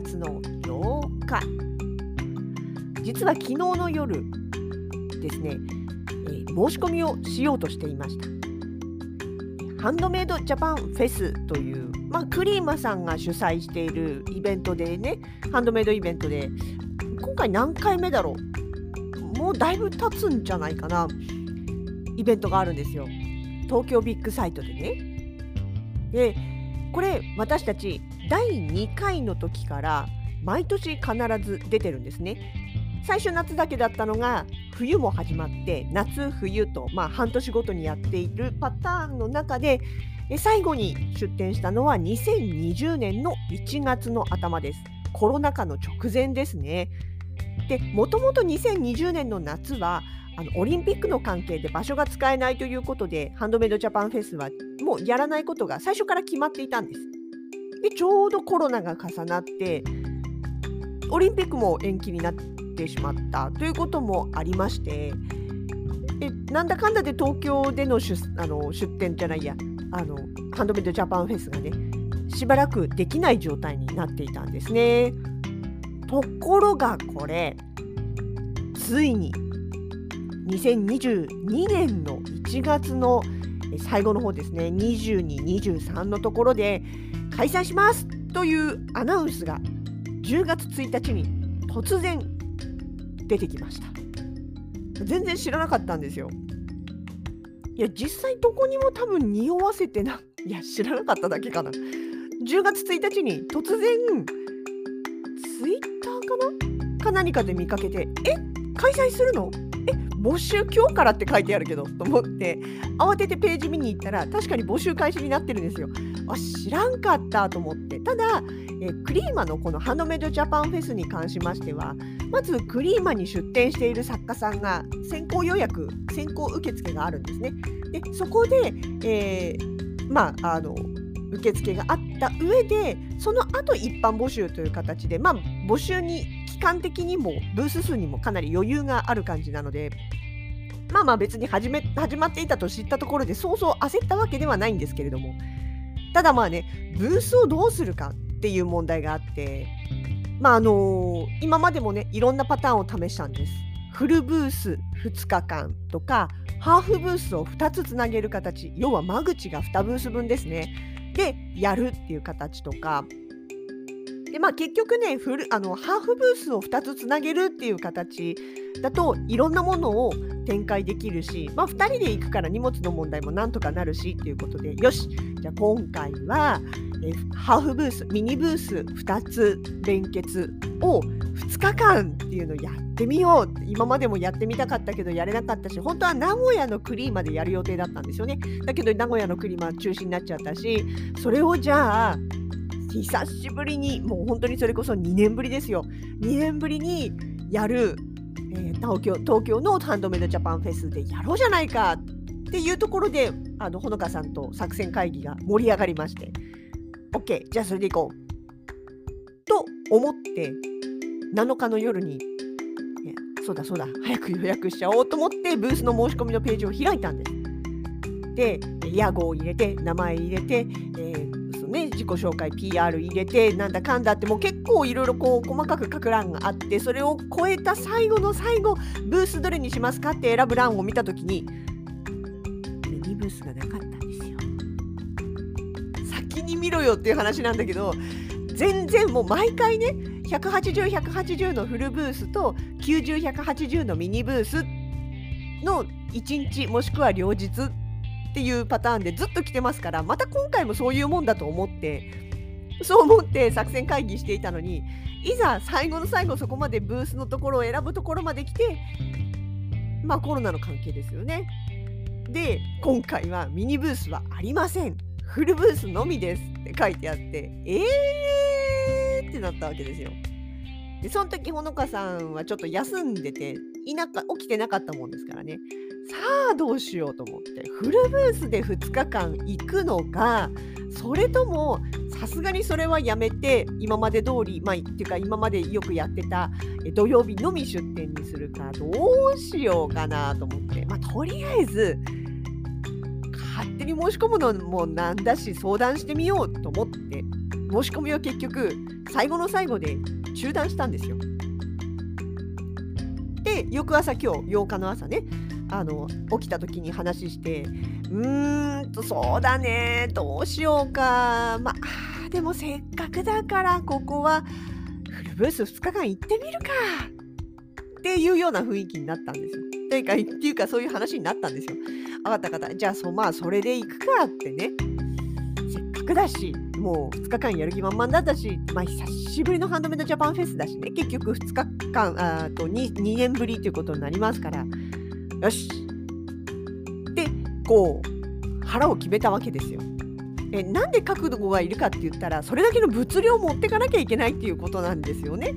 月の8日。実は昨日の夜ですね、えー申し込みをしようとしていました。ハンドメイドジャパンフェスという、まあ、クリーマさんが主催しているイベントでねハンドメイドイベントで今回何回目だろう？もうだいぶ経つんじゃないかなイベントがあるんですよ。東京ビッグサイトでね。でこれ私たち第2回の時から毎年必ず出てるんですね。最初夏だけだったのが冬も始まって夏冬と、まあ、半年ごとにやっているパターンの中で最後に出展したのは2020年の1月の頭です。コロナ禍の直前ですね。でもともと2020年の夏はあのオリンピックの関係で場所が使えないということでハンドメイドジャパンフェスはもうやらないことが最初から決まっていたんです。でちょうどコロナが重なってオリンピックも延期になってしまったということもありましてでなんだかんだで東京での出あの出店じゃないやあのハンドメイドジャパンフェスがねしばらくできない状態になっていたんですね。ところがこれついに2022年の1月の最後の方ですね22、23のところで開催しますというアナウンスが10月1日に突然出てきました。全然知らなかったんですよ。いや実際どこにも多分匂わせてないや知らなかっただけかな。10月1日に突然ツイッターかな？か何かで見かけてえ？開催するの？え？募集今日からって書いてあるけどと思って慌ててページ見に行ったら確かに募集開始になってるんですよ。あ知らんかったと思ってただえクリーマのこのハンドメイドジャパンフェスに関しましてはまずクリーマに出展している作家さんが先行予約先行受付があるんですね。でそこで、えーまああの受付があった上でその後一般募集という形で、まあ、募集に期間的にもブース数にもかなり余裕がある感じなのでまあまあ別に始め始まっていたと知ったところでそうそう焦ったわけではないんですけれどもただまあねブースをどうするかっていう問題があってまああの今までもねいろんなパターンを試したんです。フルブース2日間とかハーフブースを2つつなげる形要は間口が2ブース分ですね。でやるっていう形とかでまあ結局ねフルあのハーフブースを2つつなげるっていう形だといろんなものを展開できるし、まあ、2人で行くから荷物の問題もなんとかなるしっていうことでよしじゃあ今回はえハーフブースミニブース2つ連結を2日間っていうのをやってみよう今までもやってみたかったけどやれなかったし本当は名古屋のクリーマでやる予定だったんですよね。だけど名古屋のクリーマ中止になっちゃったしそれをじゃあ久しぶりにもう本当にそれこそ2年ぶりですよ。2年ぶりにやる、えー東京東京のハンドメイドジャパンフェスでやろうじゃないかっっていうところであのほのかさんと作戦会議が盛り上がりまして OK じゃあそれでいこうと思って7日の夜にそうだそうだ早く予約しちゃおうと思ってブースの申し込みのページを開いたんです。で屋号を入れて名前入れて、えーね、自己紹介 PR 入れてなんだかんだってもう結構いろいろこう細かく書く欄があってそれを超えた最後の最後ブースどれにしますかって選ぶ欄を見た時にミニブースがなかったんですよ。先に見ろよっていう話なんだけど全然もう毎回ね180180のフルブースと90180のミニブースの1日もしくは両日っていうパターンでずっと来てますからまた今回もそういうもんだと思ってそう思って作戦会議していたのにいざ最後の最後そこまでブースのところを選ぶところまで来てまあコロナの関係ですよね。で今回はミニブースはありません。フルブースのみですって書いてあってえーってなったわけですよ。でその時ほのかさんはちょっと休んでていなか起きてなかったもんですからね。さあどうしようと思ってフルブースで2日間行くのかそれともさすがにそれはやめて今まで通りまあっていうか今までよくやってた土曜日のみ出店にするかどうしようかなと思って。まあとりあえず手に申し込むのもなんだし相談してみようと思って申し込みは結局最後の最後で中断したんですよ。で翌朝今日8日の朝ねあの起きた時に話してうーんとそうだねどうしようかまあでもせっかくだからここはフルブース2日間行ってみるかっていうような雰囲気になったんですよ。というかっていうかそういう話になったんですよ。分かった方じゃあそまあそれで行くかってね。せっかくだしもう2日間やる気満々だったし、まあ、久しぶりのハンドメイドジャパンフェスだしね。結局2日間あと 2, 2年ぶりということになりますから。よし。でこう腹を決めたわけですよ。えなんで角度がいるかって言ったらそれだけの物量を持ってかなきゃいけないっていうことなんですよね。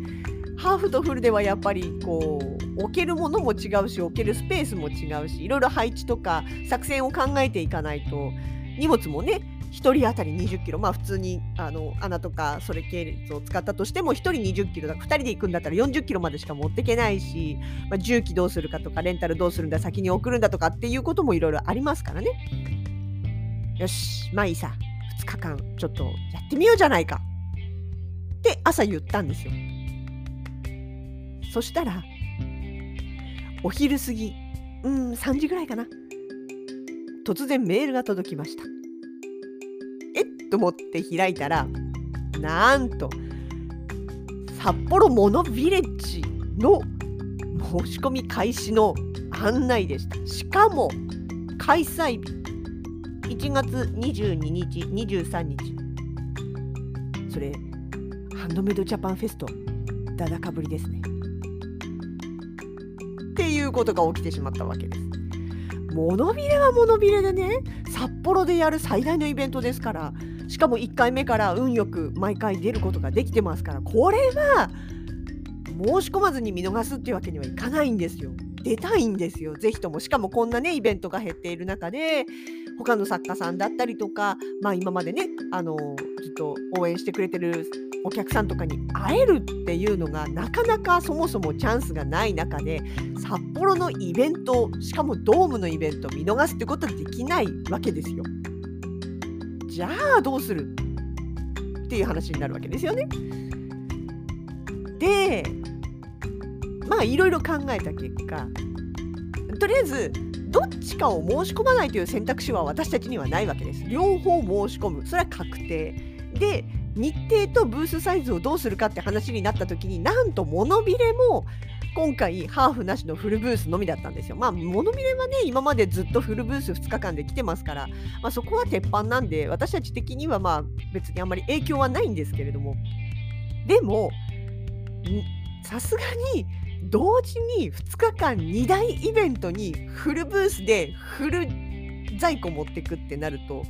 ハーフとフルではやっぱりこう置けるものも違うし置けるスペースも違うしいろいろ配置とか作戦を考えていかないと荷物もね1人当たり20キロまあ普通にあの穴とかそれ系列を使ったとしても1人20キロだ2人で行くんだったら40キロまでしか持っていけないし、まあ、重機どうするかとかレンタルどうするんだ先に送るんだとかっていうこともいろいろありますからね。よしまあいいさ。2日間ちょっとやってみようじゃないか。って朝言ったんですよ。そしたらお昼過ぎ。うん3時ぐらいかな。突然メールが届きました。えっ？と思って開いたらなんと札幌モノビレッジの申し込み開始の案内でした。しかも開催日。1月22日23日。それハンドメイドジャパンフェストだだかぶりですね。ことが起きてしまったわけですモノビレはモノビレでね札幌でやる最大のイベントですからしかも1回目から運よく毎回出ることができてますからこれは申し込まずに見逃すっていうわけにはいかないんですよ。出たいんですよ、ぜひとも。しかもこんなね、イベントが減っている中で、他の作家さんだったりとか、まあ今までね、あのずっと応援してくれてるお客さんとかに会えるっていうのがなかなかそもそもチャンスがない中で札幌のイベントしかもドームのイベントを見逃すってことはできないわけですよ。じゃあどうするっていう話になるわけですよね。でまあいろいろ考えた結果とりあえずどっちかを申し込まないという選択肢は私たちにはないわけです。両方申し込む。それは確定。で、日程とブースサイズをどうするかって話になった時になんとモノビレも今回ハーフなしのフルブースのみだったんですよ。まあモノビレはね今までずっとフルブース2日間で来てますから、まあ、そこは鉄板なんで私たち的にはまあ別にあんまり影響はないんですけれどもでもさすがに同時に2日間2大イベントにフルブースでフル在庫持ってくってなると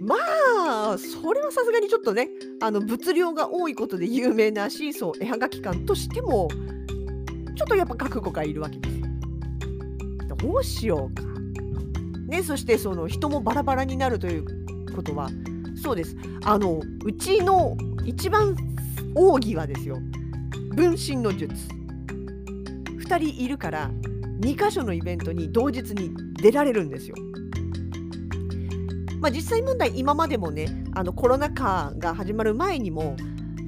まあそれはさすがにちょっとねあの物量が多いことで有名なシーソー絵はがき館としてもちょっとやっぱ覚悟がいるわけです。どうしようか。ね、そしてその人もバラバラになるということはそうですあのうちの一番奥義はですよ分身の術2人いるから2箇所のイベントに同日に出られるんですよ。まあ、実際問題今までもねあのコロナ禍が始まる前にも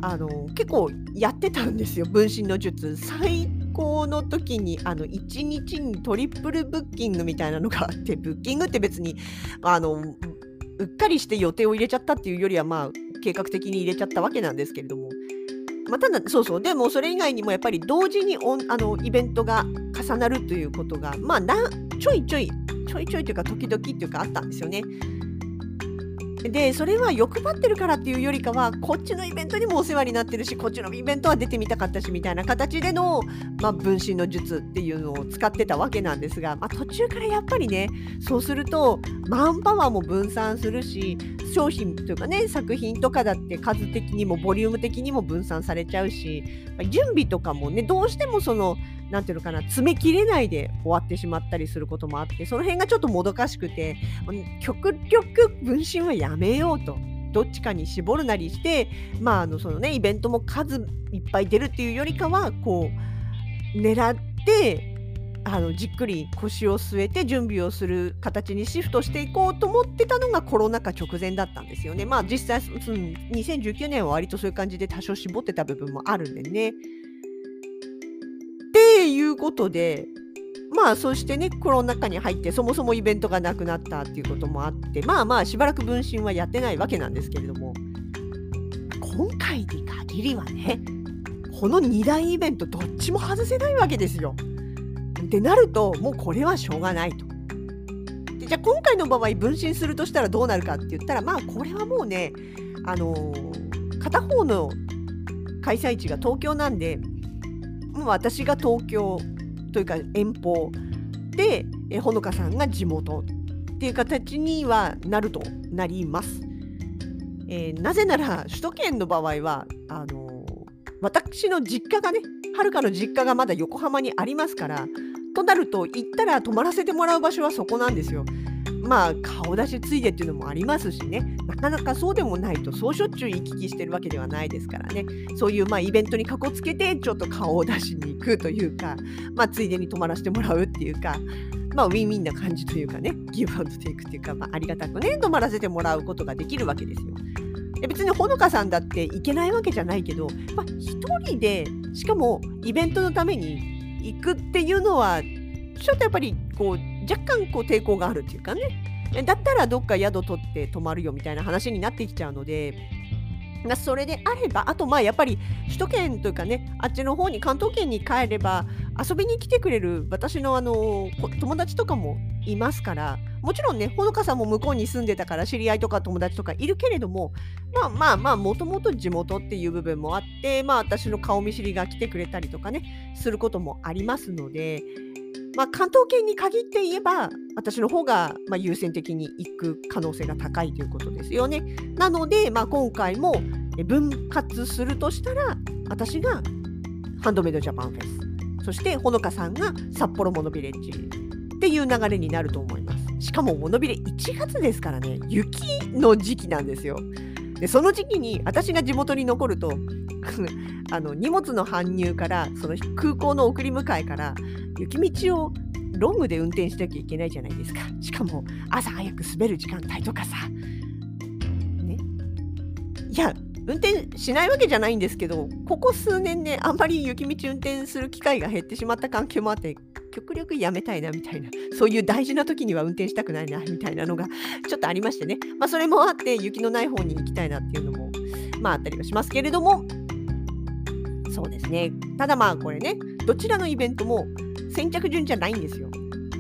あの結構やってたんですよ。分身の術。最高の時にあの1日にトリプルブッキングみたいなのがあってブッキングって別にあのうっかりして予定を入れちゃったっていうよりはまあ計画的に入れちゃったわけなんですけれども。まあ、ただそうそう。でもそれ以外にもやっぱり同時にオンあのイベントが重なるということがまあなちょいちょいちょいちょいというか時々っていうかあったんですよね。でそれは欲張ってるからっていうよりかはこっちのイベントにもお世話になってるしこっちのイベントは出てみたかったしみたいな形での、まあ、分身の術っていうのを使ってたわけなんですが、まあ、途中からやっぱりねそうするとマンパワーも分散するし商品というかね作品とかだって数的にもボリューム的にも分散されちゃうし、ま、準備とかもねどうしてもそのなんていうのかな詰めきれないで終わってしまったりすることもあってその辺がちょっともどかしくて極力分身はやめようと。どっちかに絞るなりして、まあ、あのそのねイベントも数いっぱい出るっていうよりかはこう狙ってあのじっくり腰を据えて準備をする形にシフトしていこうと思ってたのがコロナ禍直前だったんですよね。まあ実際、うん、2019年は割とそういう感じで多少絞ってた部分もあるんでね。っていうことで、まあそしてね、コロナ禍に入ってそもそもイベントがなくなったっていうこともあって、まあまあしばらく分身はやってないわけなんですけれども、今回に限りはね、この2大イベントどっちも外せないわけですよ。ってなると、もうこれはしょうがないと。でじゃあ今回の場合分身するとしたらどうなるかって言ったら、まあこれはもうね、あのー、片方の開催地が東京なんで、もう私が東京というか遠方でえほのかさんが地元っていう形にはなるとなります。えー、なぜなら首都圏の場合はあのー、私の実家がねはるかの実家がまだ横浜にありますからとなると行ったら泊まらせてもらう場所はそこなんですよ。まあ顔出しついでっていうのもありますしねなかなかそうでもないとそうしょっちゅう行き来してるわけではないですからねそういうまあイベントにかこつけてちょっと顔を出しに行くというかまあついでに泊まらせてもらうっていうかまあウィンウィンな感じというかねギブアウトテイクっていうか、まあ、ありがたくね泊まらせてもらうことができるわけですよ。別にほのかさんだって行けないわけじゃないけど、まあ、一人でしかもイベントのために行くっていうのはちょっとやっぱりこう若干こう抵抗があるっていうかね。だったらどっか宿取って泊まるよみたいな話になってきちゃうのでそれであればあとまあやっぱり首都圏というかねあっちの方に関東圏に帰れば遊びに来てくれる私のあの友達とかもいますからもちろんねほのかさんも向こうに住んでたから知り合いとか友達とかいるけれどもまあまあまあもともと地元っていう部分もあってまあ私の顔見知りが来てくれたりとかねすることもありますのでまあ、関東圏に限って言えば私の方がま優先的に行く可能性が高いということですよね。なので、まあ、今回も分割するとしたら私がハンドメイドジャパンフェスそしてほのかさんが札幌モノビレッジっていう流れになると思います。しかもモノビレ1月ですからね雪の時期なんですよ。でその時期に私が地元に残ると あの荷物の搬入からその空港の送り迎えから雪道をロングで運転しなきゃいけないじゃないですか。しかも朝早く滑る時間帯とかさ。ね。いや、運転しないわけじゃないんですけど、ここ数年ね、あんまり雪道運転する機会が減ってしまった関係もあって、極力やめたいなみたいな、そういう大事な時には運転したくないなみたいなのがちょっとありましてね。まあ、それもあって、雪のない方に行きたいなっていうのも、まあ、あったりはしますけれども、そうですね。ただまあ、これね、どちらのイベントも先着順じゃないんですよ。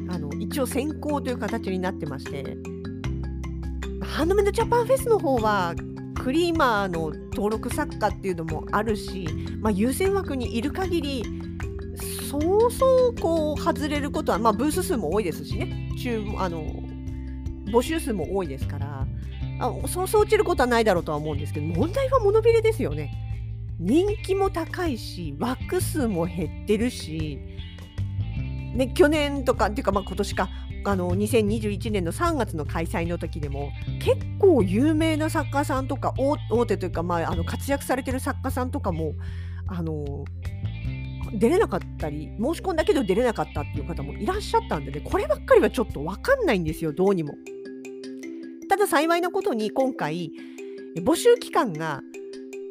あの一応先行という形になってまして、ハンドメイドジャパンフェスの方は、クリーマーの登録作家っていうのもあるし、まあ、優先枠にいる限り、そうそうこう外れることは、まあ、ブース数も多いですしね、中あの募集数も多いですからあ、そうそう落ちることはないだろうとは思うんですけど、問題はモノビレですよね。人気も高いし、枠数も減ってるし、ね、去年とかっていうか、まあ、今年かあの2021年の3月の開催の時でも結構有名な作家さんとか大手というか、まあ、あの活躍されてる作家さんとかもあの出れなかったり申し込んだけど出れなかったっていう方もいらっしゃったんでねこればっかりはちょっと分かんないんですよどうにも。ただ幸いなことに今回募集期間が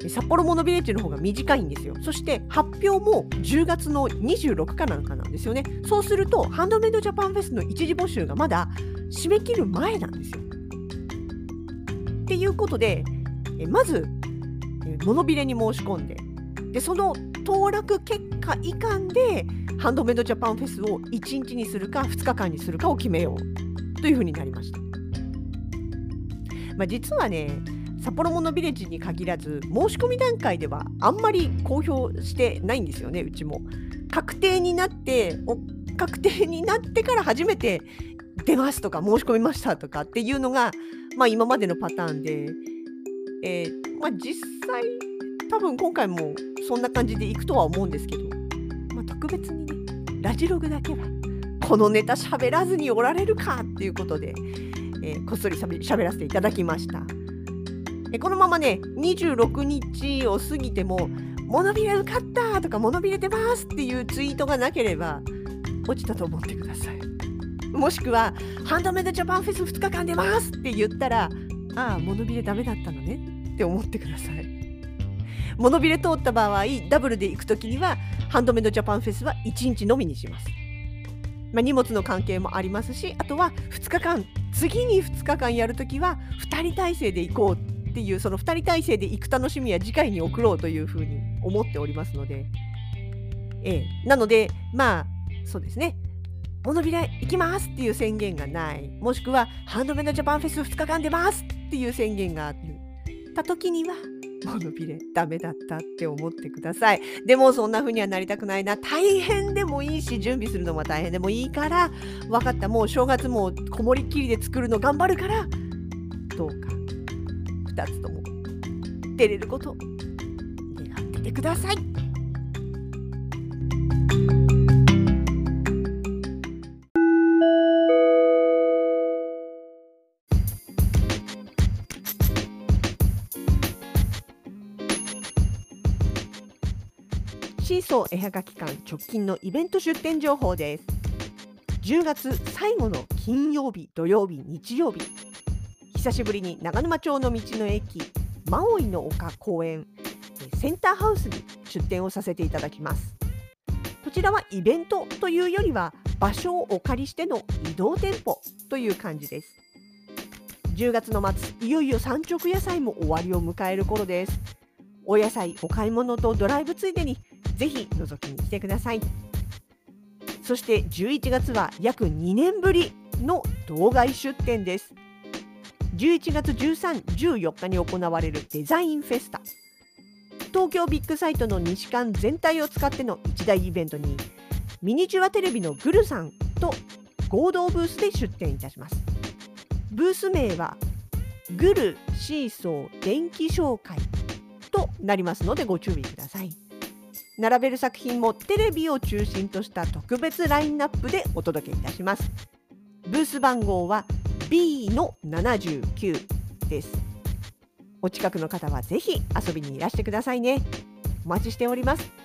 札幌モノビレッジの方が短いんですよ。そして発表も10月の26日なんかなんですよね。そうすると、ハンドメイドジャパンフェスの一時募集がまだ締め切る前なんですよ。っていうことで、まず、モノビレに申し込んで、でその登録結果以下で、ハンドメイドジャパンフェスを1日にするか2日間にするかを決めようというふうになりました。まあ、実はね札幌モノビレッジに限らず申し込み段階ではあんまり公表してないんですよねうちも。確定になって確定になってから初めて出ますとか申し込みましたとかっていうのが、まあ、今までのパターンで、えー、まあ、実際多分今回もそんな感じでいくとは思うんですけど、まあ、特別にねラジログだけはこのネタ喋らずにおられるかっていうことで、えー、こっそりしゃべらせていただきました。このままね26日を過ぎても「モノビレ受かった!」とか「モノビレ出ます!」っていうツイートがなければ落ちたと思ってください。もしくは「ハンドメイドジャパンフェス2日間出ます!」って言ったら「ああモノビレダメだったのね」って思ってください。モノビレ通った場合ダブルで行く時にはハンドメイドジャパンフェスは1日のみにします。まあ、荷物の関係もありますしあとは2日間次に2日間やるときは2人体制で行こうっていうその2人体制で行く楽しみは次回に送ろうというふうに思っておりますので、ええ、なのでまあそうですね。モノビラ行きますっていう宣言がない。もしくはハンドメイドジャパンフェス2日間出ますっていう宣言があった時にはモノビレダメだったって思ってください。でもそんな風にはなりたくないな。大変でもいいし準備するのも大変でもいいから分かった。もう正月もこもりっきりで作るの頑張るからどうか2つとも出れること願っててください。シーソー絵はがき館直近のイベント出店情報です10月最後の金曜日土曜日日曜日久しぶりに長沼町の道の駅マオイの丘公園センターハウスに出店をさせていただきます。こちらはイベントというよりは場所をお借りしての移動店舗という感じです。10月の末いよいよ産直野菜も終わりを迎える頃です。お野菜お買い物とドライブついでにぜひ覗きに来てください。そして11月は約2年ぶりの道外出店です。11月13、14日に行われるデザインフェスタ。東京ビッグサイトの西館全体を使っての一大イベントにミニチュアテレビのグルさんと合同ブースで出展いたします。ブース名はグルシーソー電気紹介となりますのでご注意ください。並べる作品もテレビを中心とした特別ラインナップでお届けいたします。ブース番号は B の79です。お近くの方はぜひ遊びにいらしてくださいね。お待ちしております。